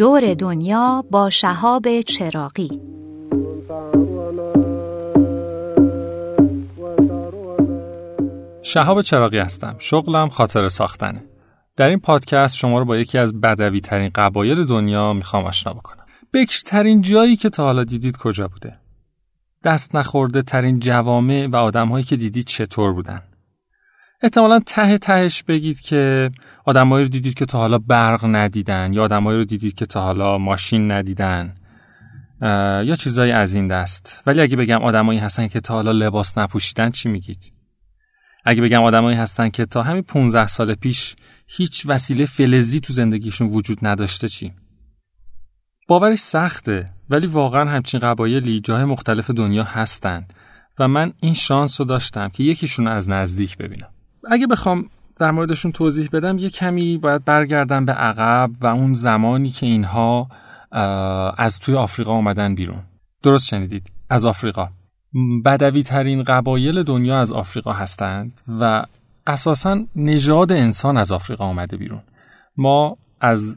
دور دنیا با شهاب چراقی شهاب چراقی هستم. شغلم خاطر ساختنه در این پادکست شما رو با یکی از بدوی ترین قبایل دنیا می‌خوام آشنا بکنم. بکرترین جایی که تا حالا دیدید کجا بوده؟ دست نخورده ترین جوامع و آدمهایی که دیدید چطور بودن؟ احتمالا ته تهش بگید که آدمایی رو دیدید که تا حالا برق ندیدن یا آدمایی رو دیدید که تا حالا ماشین ندیدن یا چیزایی از این دست. ولی اگه بگم آدمایی هستن که تا حالا لباس نپوشیدن چی میگید؟ اگه بگم آدمایی هستن که تا همین 15 سال پیش هیچ وسیله فلزی تو زندگیشون وجود نداشته چی؟ باورش سخته ولی واقعا همچین قبایلی جای مختلف دنیا هستند و من این شانس رو داشتم که یکیشون از نزدیک ببینم. اگه بخوام در موردشون توضیح بدم یه کمی باید برگردم به عقب و اون زمانی که اینها از توی آفریقا آمدن بیرون. درست شنیدید؟ از آفریقا. بدوی ترین قبایل دنیا از آفریقا هستند و اساسا نژاد انسان از آفریقا آمده بیرون. ما از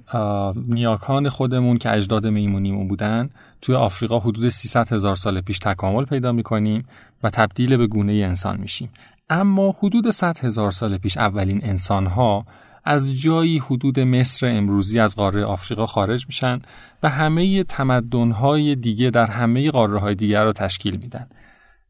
نیاکان خودمون که اجداد میمونیمون بودن توی آفریقا حدود 300 هزار سال پیش تکامل پیدا می‌کنیم و تبدیل به گونه انسان میشیم. اما حدود 100 هزار سال پیش اولین انسان ها از جایی حدود مصر امروزی از قاره آفریقا خارج میشن و همه تمدن های دیگه در همه قاره های دیگر رو تشکیل میدن.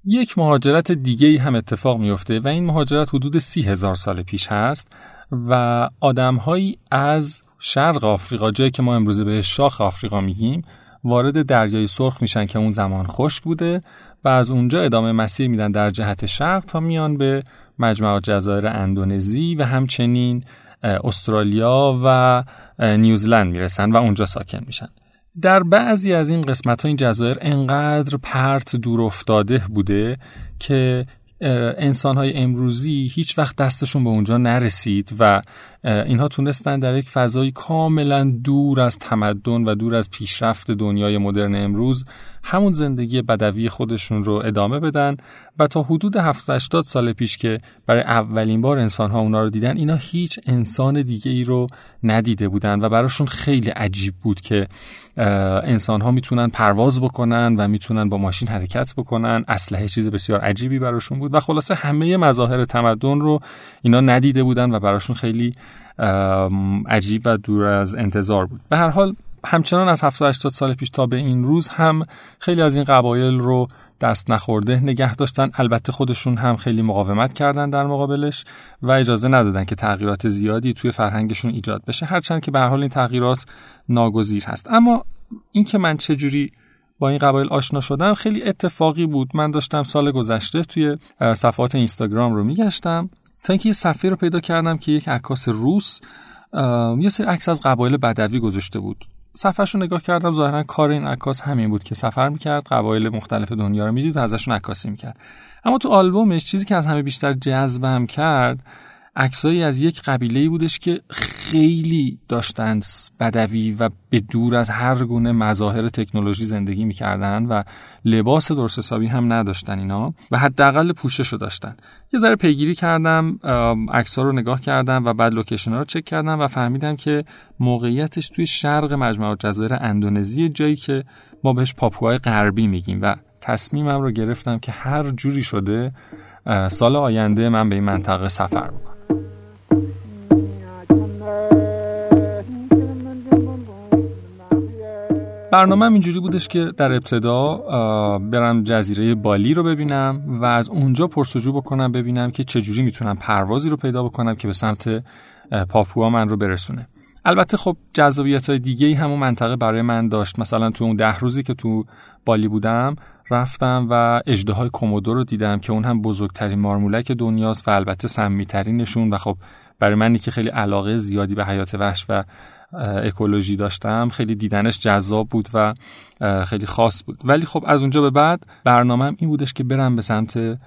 یک مهاجرت دیگه هم اتفاق میفته و این مهاجرت حدود سی هزار سال پیش هست و آدمهایی از شرق آفریقا جایی که ما امروزه به شاخ آفریقا میگیم وارد دریای سرخ میشن که اون زمان خشک بوده و از اونجا ادامه مسیر میدن در جهت شرق تا میان به مجمع جزایر اندونزی و همچنین استرالیا و نیوزلند می‌رسن و اونجا ساکن میشن. در بعضی از این قسمت ها این جزایر انقدر پرت دور افتاده بوده که انسان های امروزی هیچ وقت دستشون به اونجا نرسید و اینها تونستن در یک فضای کاملا دور از تمدن و دور از پیشرفت دنیای مدرن امروز همون زندگی بدوی خودشون رو ادامه بدن و تا حدود 70 سال پیش که برای اولین بار انسان ها اونا رو دیدن اینا هیچ انسان دیگه ای رو ندیده بودن و براشون خیلی عجیب بود که انسان ها می‌تونن پرواز بکنن و می‌تونن با ماشین حرکت بکنن. اسلحه چیز بسیار عجیبی براشون بود و خلاصه همه مظاهر تمدن رو اینا ندیده بودن و براشون خیلی عجیب و دور از انتظار بود. به هر حال همچنان از 780 سال پیش تا به این روز هم خیلی از این قبایل رو دست نخورده نگه داشتن. البته خودشون هم خیلی مقاومت کردن در مقابلش و اجازه ندادن که تغییرات زیادی توی فرهنگشون ایجاد بشه هرچند که به حال این تغییرات ناگزیر هست. اما اینکه من چجوری با این قبایل آشنا شدم خیلی اتفاقی بود. من داشتم سال گذشته توی صفحات اینستاگرام رو میگشتم. تا اینکه یه صفحه رو پیدا کردم که یک عکاس روس یه سری عکس از قبایل بدوی گذاشته بود. صفحهش رو نگاه کردم ظاهرا کار این عکاس همین بود که سفر می‌کرد قبایل مختلف دنیا رو می‌دید و ازشون عکاسی می‌کرد. اما تو آلبومش چیزی که از همه بیشتر جذبم کرد عکسایی از یک قبیله بودش که خیلی داشتند بدوی و به دور از هر گونه مظاهر تکنولوژی زندگی می‌کردن و لباس درست حسابی هم نداشتن اینا و حداقل پوشش رو داشتن. یه ذره پیگیری کردم عکس رو نگاه کردم و بعد لوکیشن رو چک کردم و فهمیدم که موقعیتش توی شرق مجموعه جزایر اندونزی جایی که ما بهش پاپوهای غربی میگیم و تصمیمم رو گرفتم که هر جوری شده سال آینده من به این منطقه سفر بکنم. برنامه اینجوری بودش که در ابتدا برم جزیره بالی رو ببینم و از اونجا پرسجو بکنم ببینم که چجوری می‌تونم پروازی رو پیدا بکنم که به سمت پاپوا من رو برسونه. البته خب جذابیت های دیگه ای همون منطقه برای من داشت. مثلا تو اون ده روزی که تو بالی بودم رفتم و اجده های کومودو رو دیدم که اون هم بزرگترین مارمولک دنیاست و البته سمیترینشون و خب برای منی که خیلی علاقه زیادی به حیات وحش و اکولوژی داشتم. خیلی دیدنش جذاب بود و خیلی خاص بود. ولی خب از اونجا به بعد برنامهم این بودش که برم به سمت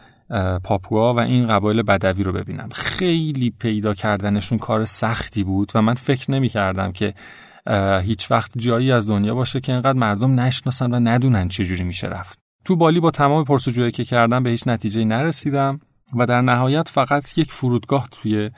پاپوا و این قبایل بدوی رو ببینم. خیلی پیدا کردنشون کار سختی بود و من فکر نمی کردم که هیچ وقت جایی از دنیا باشه که اینقدر مردم نشناسن و ندونن چجوری میشه رفت. تو بالی با تمام پرسجویی که کردم به هیچ نتیجه نرسیدم و در نهایت فقط یک فرودگاه توی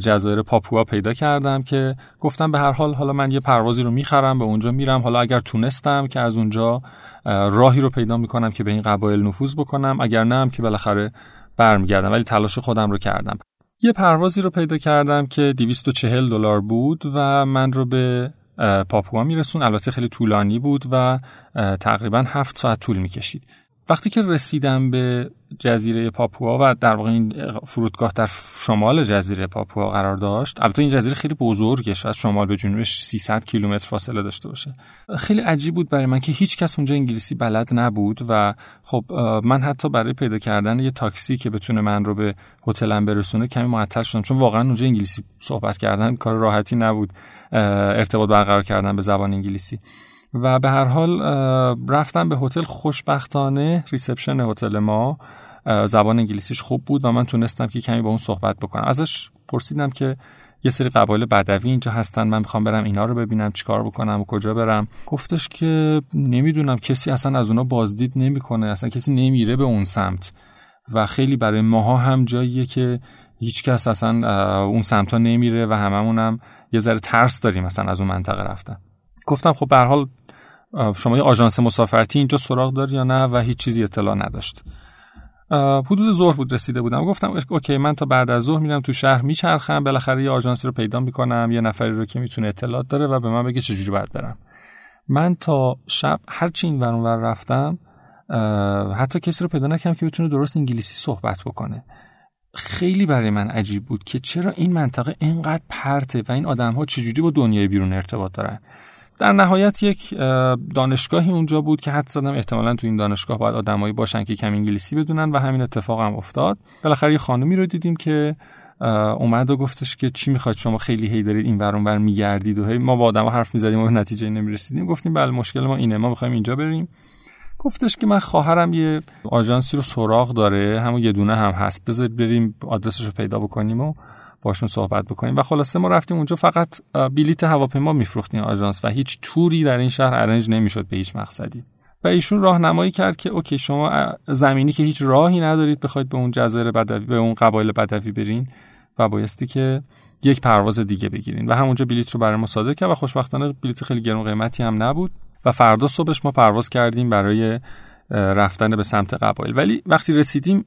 جزایر پاپوا پیدا کردم که گفتم به هر حال حالا من یه پروازی رو می‌خرم به اونجا میرم. حالا اگر تونستم که از اونجا راهی رو پیدا می‌کنم که به این قبایل نفوذ بکنم اگر نه هم که بالاخره برمیگردم. ولی تلاش خودم رو کردم. یه پروازی رو پیدا کردم که 240 دلار بود و من رو به پاپوا میرسون. البته خیلی طولانی بود و تقریبا هفت ساعت طول می‌کشید. وقتی که رسیدم به جزیره پاپوا و در واقع این فرودگاه در شمال جزیره پاپوا قرار داشت البته این جزیره خیلی بزرگه شاید شمال به جنوبش 300 کیلومتر فاصله داشته باشه. خیلی عجیب بود برای من که هیچ کس اونجا انگلیسی بلد نبود و خب من حتی برای پیدا کردن یه تاکسی که بتونه من رو به هتلم برسونه کمی معطل شدم چون واقعا اونجا انگلیسی صحبت کردن کار راحتی نبود ارتباط برقرار کردن به زبان انگلیسی. و به هر حال رفتم به هتل خوشبختانه reception هتل ما زبان انگلیسیش خوب بود و من تونستم که کمی با اون صحبت بکنم. ازش پرسیدم که یه سری قبایل بدوی اینجا هستن من می‌خوام برم اینا رو ببینم چیکار بکنم و کجا برم. گفتش که نمی‌دونم کسی اصلا از اونا بازدید نمی‌کنه اصلا کسی نمیره به اون سمت. و خیلی برای ماها هم جاییه که هیچکس اصلا اون سمت ها نمیره و هممون هم یه ذره ترس داریم مثلا از اون منطقه رفتن. گفتم خب به حال شما یه آژانس مسافرتی اینجا سراغ داری یا نه و هیچ چیزی اطلاع نداشت؟ حدود ظهر بود رسیده بودم. گفتم اوکی من تا بعد از ظهر میرم تو شهر میچرخم. بالاخره یه آژانسی رو پیدا می‌کنم. یه نفری رو که می‌تونه اطلاعات داره و به من بگه چجوری باید برم. من تا شب هر چی این ور رفتم حتی کسی رو پیدا نکردم که بتونه درست انگلیسی صحبت بکنه. خیلی برای من عجیب بود که چرا این منطقه اینقدر پرته و این آدم ها چجوری با دنیای بیرون ارتباط دارن. در نهایت یک دانشگاهی اونجا بود که حد زدم احتمالا تو این دانشگاه باید آدمایی باشن که کم انگلیسی بدونن و همین اتفاق هم افتاد. بالاخره یه خانمی رو دیدیم که اومد و گفتش که چی می‌خواید شما خیلی هی دارید این ورون بر میگردید و هی ما با آدما حرف می‌زدیم و به نتیجه نمی‌رسیدیم. گفتیم بله مشکل ما اینه ما می‌خوایم اینجا بریم. گفتش که من خواهرم یه آژانسی رو سراغ داره همون یه دونه هم هست بذارید بریم آدرسش رو پیدا بکنیم و باشون صحبت بکنیم. و خلاصه ما رفتیم اونجا فقط بلیت هواپیما میفروختیم آژانس و هیچ توری در این شهر ارنج نمی‌شد به هیچ مقصدی. و ایشون راهنمایی کرد که اوکی شما زمینی که هیچ راهی ندارید بخواید به اون جزایر بدوی به اون قبایل بدوی برین و بایستی که یک پرواز دیگه بگیرین. و همونجا بلیت رو برای ما کرد و خوشبختانه بلیت خیلی گرون قیمتی هم نبود. و فردا صبحش ما پرواز کردیم برای رفتن به سمت قبایل. ولی وقتی رسیدیم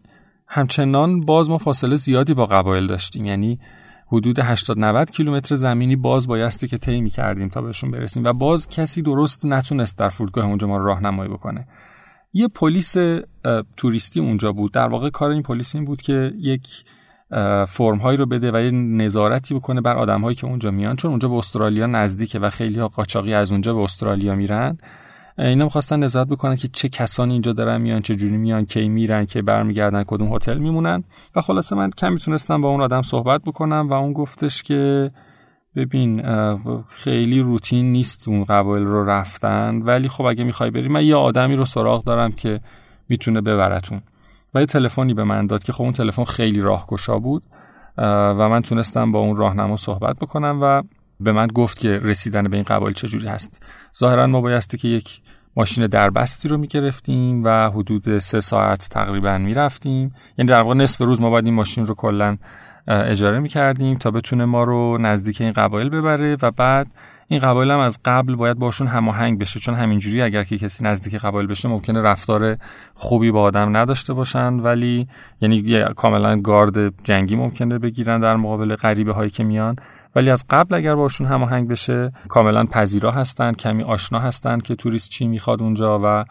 همچنان باز ما فاصله زیادی با قبایل داشتیم. یعنی حدود 80 90 کیلومتر زمینی باز بایستی که طی کردیم تا بهشون برسیم و باز کسی درست نتونست در فرودگاه اونجا ما رو راهنمایی بکنه. یه پلیس توریستی اونجا بود. در واقع کار این پلیس این بود که یک فرم هایی رو بده و یه نظارتی بکنه بر آدم هایی که اونجا میان. چون اونجا به استرالیا نزدیکه و خیلی ها قاچاقی از اونجا به استرالیا میرن. اینا می‌خواستن نظارت بکنن که چه کسانی اینجا دارن میان چه جوری میان کی میرن که برمیگردن کدوم هتل میمونن. و خلاصه من کم می‌تونستم با اون آدم صحبت بکنم و اون گفتش که ببین خیلی روتین نیست اون قبایل رو رفتن ولی خب اگه می‌خوای بری من یه آدمی رو سراغ دارم که می‌تونه ببرتون. و یه تلفنی به من داد که خب اون تلفن خیلی راهگشا بود و من تونستم با اون راهنما صحبت بکنم و به من گفت که رسیدن به این قبایل چجوری هست. ظاهرا ما بایستی که یک ماشین دربستی رو می‌گرفتیم و حدود سه ساعت تقریبا می‌رفتیم. یعنی در واقع نصف روز ما باید این ماشین رو کلا اجاره می‌کردیم تا بتونه ما رو نزدیک این قبایل ببره و بعد این قبایل هم از قبل باید باشون هماهنگ بشه. چون همینجوری اگر که کسی نزدیک قبایل بشه ممکنه رفتار خوبی با آدم نداشته باشن. ولی یعنی کاملا گارد جنگی ممکنه بگیرن در مقابل غریبه هایی که میان. ولی از قبل اگر باشون هماهنگ بشه کاملا پذیرا هستن کمی آشنا هستن که توریست چی می‌خواد اونجا و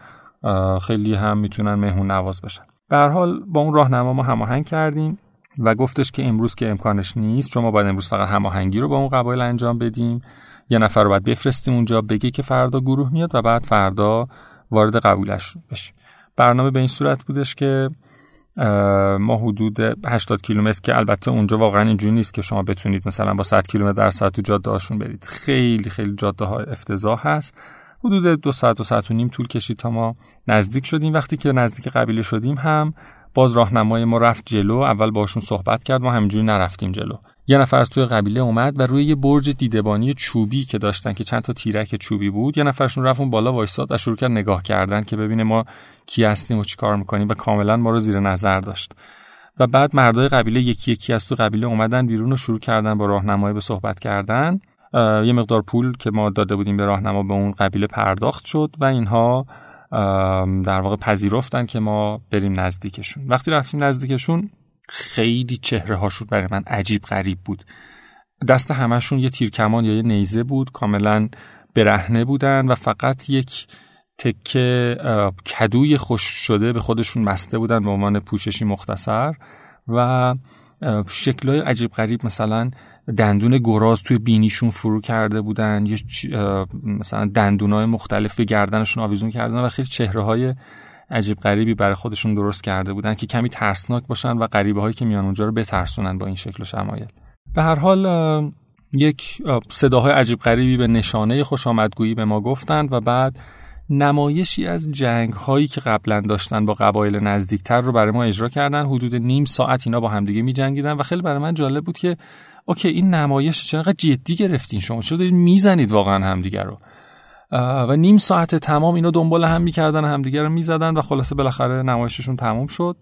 خیلی هم می‌تونن مهمون نواز بشن. به هر حال با اون راهنما ما هماهنگ کردیم و گفتش که امروز که امکانش نیست شما باید امروز فقط هماهنگی رو با اون قبایل انجام بدیم. یه نفر رو باید بفرستیم اونجا بگه که فردا گروه میاد و بعد فردا وارد قبولش بشیم. برنامه به این صورت بودش که ما حدود 80 کیلومتر که البته اونجا واقعا اینجوری نیست که شما بتونید مثلا با 100 کیلومتر در ساعت تو جاده هاشون برید. خیلی خیلی جاده ها افتضاح هست. حدود دو ساعت و ساعت و نیم طول کشید تا ما نزدیک شدیم. وقتی که نزدیک قبیله شدیم هم باز راهنمای ما رفت جلو. اول باشون صحبت کرد. ما همینجوری نرفتیم جلو. یه نفر از توی قبیله اومد و روی یه برج دیدبانی چوبی که داشتن که چند تا تیرک چوبی بود یه نفرشون رفت اون بالا وایساد و شروع کرد نگاه کردن که ببینه ما کی هستیم و چی کار می‌کنیم و کاملا ما رو زیر نظر داشت. و بعد مردای قبیله یکی یکی از تو قبیله اومدن بیرون و شروع کردن با راهنمایی به صحبت کردن. یه مقدار پول که ما داده بودیم به راهنما به اون قبیله پرداخت شد و اینها در واقع پذیرفتن که ما بریم نزدیکشون. وقتی رفتیم نزدیکشون خیلی چهره هاشون برای من عجیب غریب بود. دست همشون یه تیرکمان یا یه نیزه بود کاملا برهنه بودن و فقط یک تکه کدوی خوش شده به خودشون بسته بودن به عنوان پوششی مختصر و شکلهای عجیب غریب مثلا دندون گراز توی بینیشون فرو کرده بودن یه مثلا دندونای مختلف به گردنشون آویزون کردن و خیلی چهره های عجیب غریبی برای خودشون درست کرده بودن که کمی ترسناک باشن و غریبه هایی که میان اونجا رو بترسونن با این شکل و شمایل. به هر حال یک صداهای عجیب غریبی به نشانه خوش آمدگویی به ما گفتند و بعد نمایشی از جنگ هایی که قبلا داشتن با قبایل نزدیکتر رو برای ما اجرا کردن. حدود نیم ساعت اینا با همدیگه می جنگیدن و خیلی برای من جالب بود که اوکی این نمایش چقدر جدی گرفتین شما؟ چرا دارید می‌زنید واقعا همدیگه رو؟ و نیم ساعت تمام اینا دنبال هم می‌کردن همدیگه رو می‌زدن و خلاصه بالاخره نمایششون تموم شد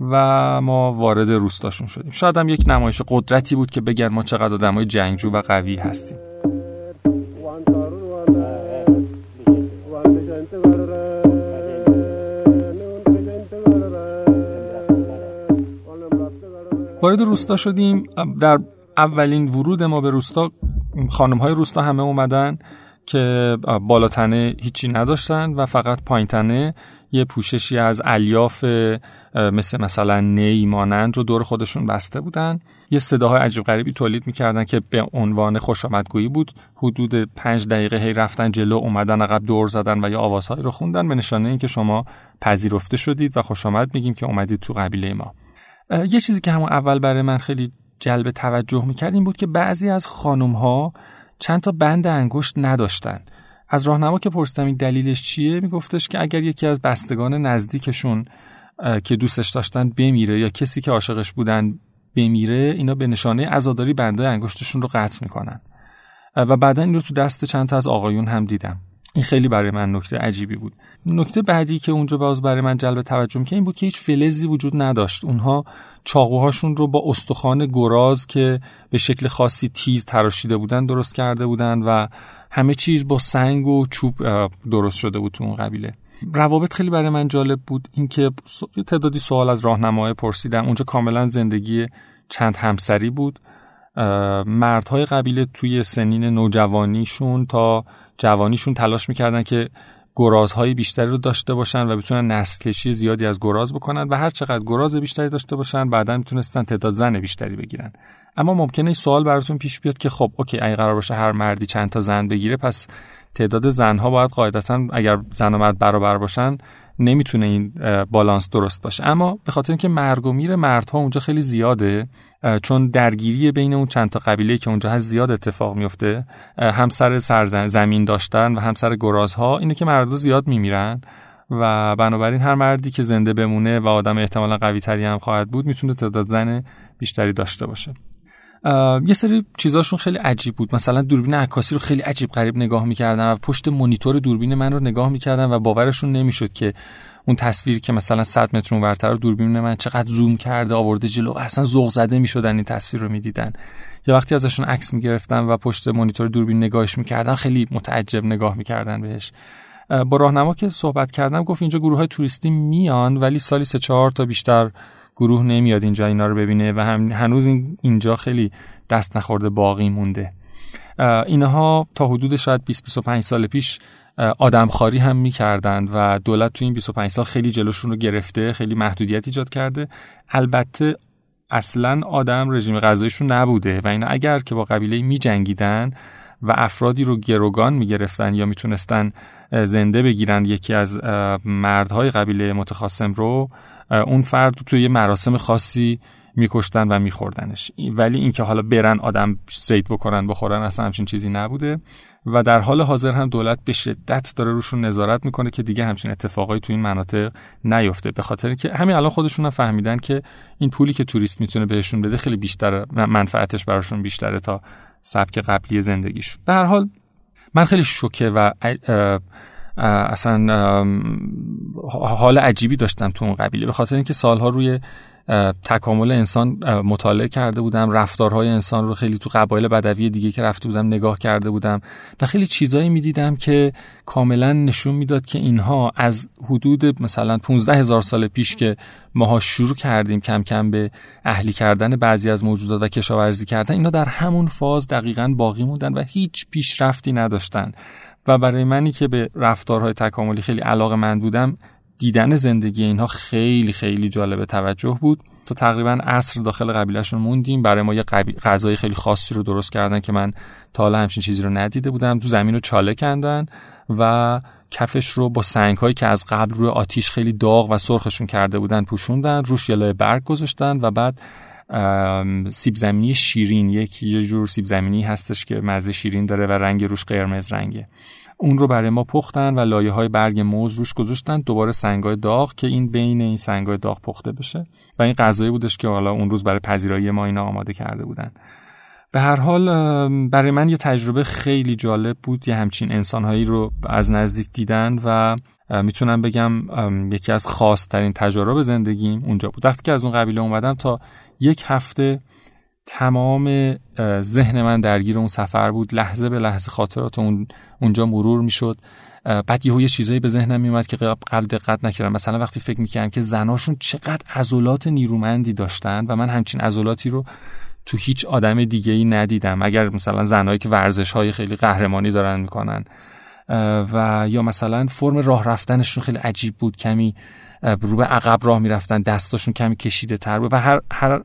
و ما وارد روستاشون شدیم. شاید هم یک نمایش قدرتی بود که بگن ما چقدر آدمای جنگجو و قوی هستیم. وارد روستا شدیم. در اولین ورود ما به روستا خانم های روستا همه اومدن. که بالاتنه هیچی نداشتن و فقط پایینتنه یه پوششی از الیاف مثل مثلا نی مانند رو دور خودشون بسته بودن. یه صداهای عجیب غریبی تولید می‌کردن که به عنوان خوش آمدگویی بود. حدود پنج دقیقه هی رفتن جلو اومدن عقب دور زدن و یا آوازهایی رو خوندن به نشانه اینکه شما پذیرفته شدید و خوش آمد میگیم که اومدید تو قبیله ما. یه چیزی که همون اول برای من خیلی جلب توجه می‌کرد این بود که بعضی از خانم ها چند تا بند انگشت نداشتن. از راهنما که پرسیدم این دلیلش چیه میگفتش که اگر یکی از بستگان نزدیکشون که دوستش داشتن بمیره یا کسی که عاشقش بودن بمیره اینا به نشانه عزاداری بنده انگشتشون رو قطع می‌کنن. و بعدا این رو تو دست چند تا از آقایون هم دیدم. این خیلی برای من نکته عجیبی بود. نکته بعدی که اونجا باز برای من جلب توجه که این بود که هیچ فلزی وجود نداشت. اونها چاقوهاشون رو با استخوان گراز که به شکل خاصی تیز تراشیده بودن درست کرده بودن و همه چیز با سنگ و چوب درست شده بود تو اون قبیله. روابط خیلی برای من جالب بود. اینکه تعدادی سوال از راهنمای پرسیدم اونجا کاملا زندگی چند همسری بود. مردهای قبیله توی سنین نوجوانیشون تا جوانیشون تلاش می‌کردن که گرازهای بیشتری رو داشته باشن و بتونن نسل کشی زیادی از گراز بکنن و هر چقدر گراز بیشتری داشته باشن بعدا می‌تونستن تعداد زن بیشتری بگیرن. اما ممکنه این سوال براتون پیش بیاد که خب اوکی اگه قرار باشه هر مردی چند تا زن بگیره پس تعداد زنها باید قاعدتا اگر زن و مرد برابر باشن نمی‌تونه این بالانس درست باشه. اما به خاطر اینکه مرگ و میر مردها اونجا خیلی زیاده چون درگیری بین اون چند تا قبیله که اونجا هست زیاد اتفاق میفته هم سر زمین داشتن و هم سر گرازها اینه که مردها زیاد میمیرن. و بنابراین هر مردی که زنده بمونه و آدم احتمالا قوی تری هم خواهد بود می‌تونه تعداد زن بیشتری داشته باشه. یه سری چیزاشون خیلی عجیب بود. مثلا دوربین عکاسی رو خیلی عجیب غریب نگاه می‌کردن و پشت مونیتور دوربین من رو نگاه می‌کردن و باورشون نمی‌شد که اون تصویری که مثلا 100 متر اونورتر دوربین من چقدر زوم کرده آورده جلو اصلا ذوق زده می‌شدن این تصویر رو می‌دیدن. یا وقتی ازشون عکس می‌گرفتن و پشت مونیتور دوربین نگاهش می‌کردن خیلی متعجب نگاه می‌کردن بهش. با راهنما که صحبت کردم گفت اینجا گروه های توریستی میان ولی سالی سه چهار تا بیشتر گروه نمیاد اینجا اینا رو ببینه و هم هنوز این اینجا خیلی دست نخورده باقی مونده. اینها تا حدود شاید 20 25 سال پیش آدمخواری هم می‌کردند و دولت تو این 25 سال خیلی جلوشون رو گرفته خیلی محدودیت ایجاد کرده. البته اصلا آدم رژیم غذایشون نبوده و اینا اگر که با قبیله می جنگیدن و افرادی رو گروگان می گرفتن یا می‌تونستن زنده بگیرن یکی از مردهای قبیله متخاصم رو اون فرد توی یه مراسم خاصی میکشتن و میخوردنش. ولی اینکه حالا برن آدم سید بکنن بخورن اصلا همچین چیزی نبوده. و در حال حاضر هم دولت به شدت داره روشون نظارت می‌کنه که دیگه همچین اتفاقایی تو این مناطق نیفته. به خاطر که همین الان خودشون هم فهمیدن که این پولی که توریست می‌تونه بهشون بده خیلی بیشتره منفعتش براشون بیشتره تا سبک قبلی زندگیشون به هر حال من خیلی شوکه و اصلا حال عجیبی داشتم تو اون قبیله به خاطر اینکه سالها روی تکامل انسان مطالعه کرده بودم. رفتارهای انسان رو خیلی تو قبایل بدوی دیگه که رفته بودم نگاه کرده بودم و خیلی چیزایی می‌دیدم که کاملا نشون می‌داد که اینها از حدود مثلا 15 هزار سال پیش که ماها شروع کردیم کم کم به اهلی کردن بعضی از موجودات و کشاورزی کردن اینا در همون فاز دقیقا باقی موندن و هیچ پیشرفتی نداشتن. و برای منی که به رفتارهای تکاملی خیلی علاقه من بودم دیدن زندگی اینها خیلی خیلی جالب توجه بود. تا تقریبا عصر داخل قبیلهشون موندیم. برای ما یه غذای خیلی خاصی رو درست کردن که من تا حالا همچین چیزی رو ندیده بودم. تو زمین رو چاله کندن و کفش رو با سنگ هایی که از قبل روی آتیش خیلی داغ و سرخشون کرده بودن پوشوندن روش یه برگ گذاشتن و بعد سیب زمینی شیرین. یک یه جور سیب زمینی هستش که مزه شیرین داره و رنگ روش قرمز رنگه. اون رو برای ما پختن و لایه های برگ موز روش گذاشتن دوباره سنگای داغ که این بین این سنگای داغ پخته بشه. و این غذایی بودش که حالا اون روز برای پذیرایی ما اینا آماده کرده بودن. به هر حال برای من یه تجربه خیلی جالب بود. یه همچین انسانهایی رو از نزدیک دیدن و می‌تونم بگم یکی از خاصترین تجارب زندگیم اونجا بود. وقتی که از اون قبیله اومدم تا یک هفته تمام ذهن من درگیر اون سفر بود. لحظه به لحظه خاطرات اون اونجا مرور می‌شد. بعد یهو یه چیزایی به ذهنم میومد که قبل دقت نکردم. مثلا وقتی فکر می‌کردم که زناشون چقدر عضلات نیرومندی داشتن و من همچین عضلاتی رو تو هیچ آدم دیگه ای ندیدم. اگر مثلا زنهایی که ورزش های خیلی قهرمانی دارن می‌کنن و یا مثلا فرم راه رفتنشون خیلی عجیب بود کمی رو به عقب راه می‌رفتن دستاشون کمی کشیده تر بود و هر, هر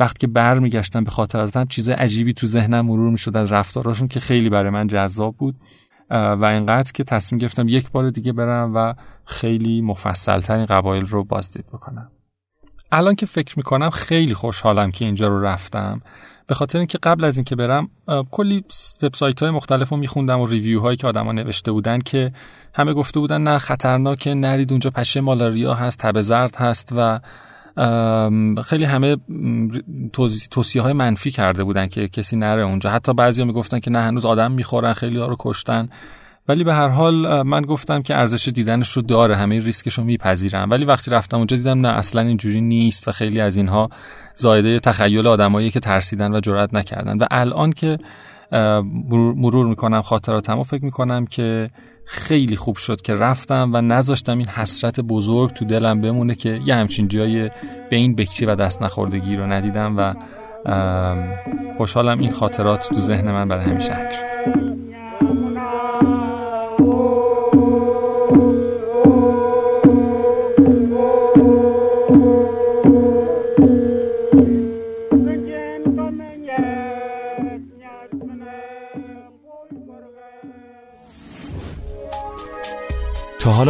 وقت که برمیگشتم به خاطراتم چیز عجیبی تو ذهنم مرور می‌شد از رفتاراشون که خیلی برای من جذاب بود و اینقدر که تصمیم گرفتم یک بار دیگه برم و خیلی مفصل این قبایل رو بازدید بکنم. الان که فکر می‌کنم خیلی خوشحالم که اینجا رو رفتم. به خاطر اینکه قبل از اینکه برم کلی وبسایت های مختلف رو میخوندم و ریویو هایی که آدما نوشته بودن که همه گفته بودن نه خطرناکه نرید اونجا پشه مالاریا هست تب زرد هست و خیلی همه توصیه های منفی کرده بودن که کسی نره اونجا. حتی بعضیا می‌گفتن که نه هنوز آدم می‌خورن خیلی ها رو کشتن. ولی به هر حال من گفتم که ارزش دیدنش رو داره همه ریسکش رو میپذیرم ولی وقتی رفتم اونجا دیدم نه اصلا اینجوری نیست و خیلی از اینها زایده تخیل آدمایی که ترسیدن و جرئت نکردن. و الان که مرور می‌کنم خاطراتم و فکر می‌کنم که خیلی خوب شد که رفتم و نذاشتم این حسرت بزرگ تو دلم بمونه که یه همچین جای به این بکچی و دست نخوردگی رو ندیدم و خوشحالم این خاطرات تو ذهن من برای همیشه حک شد.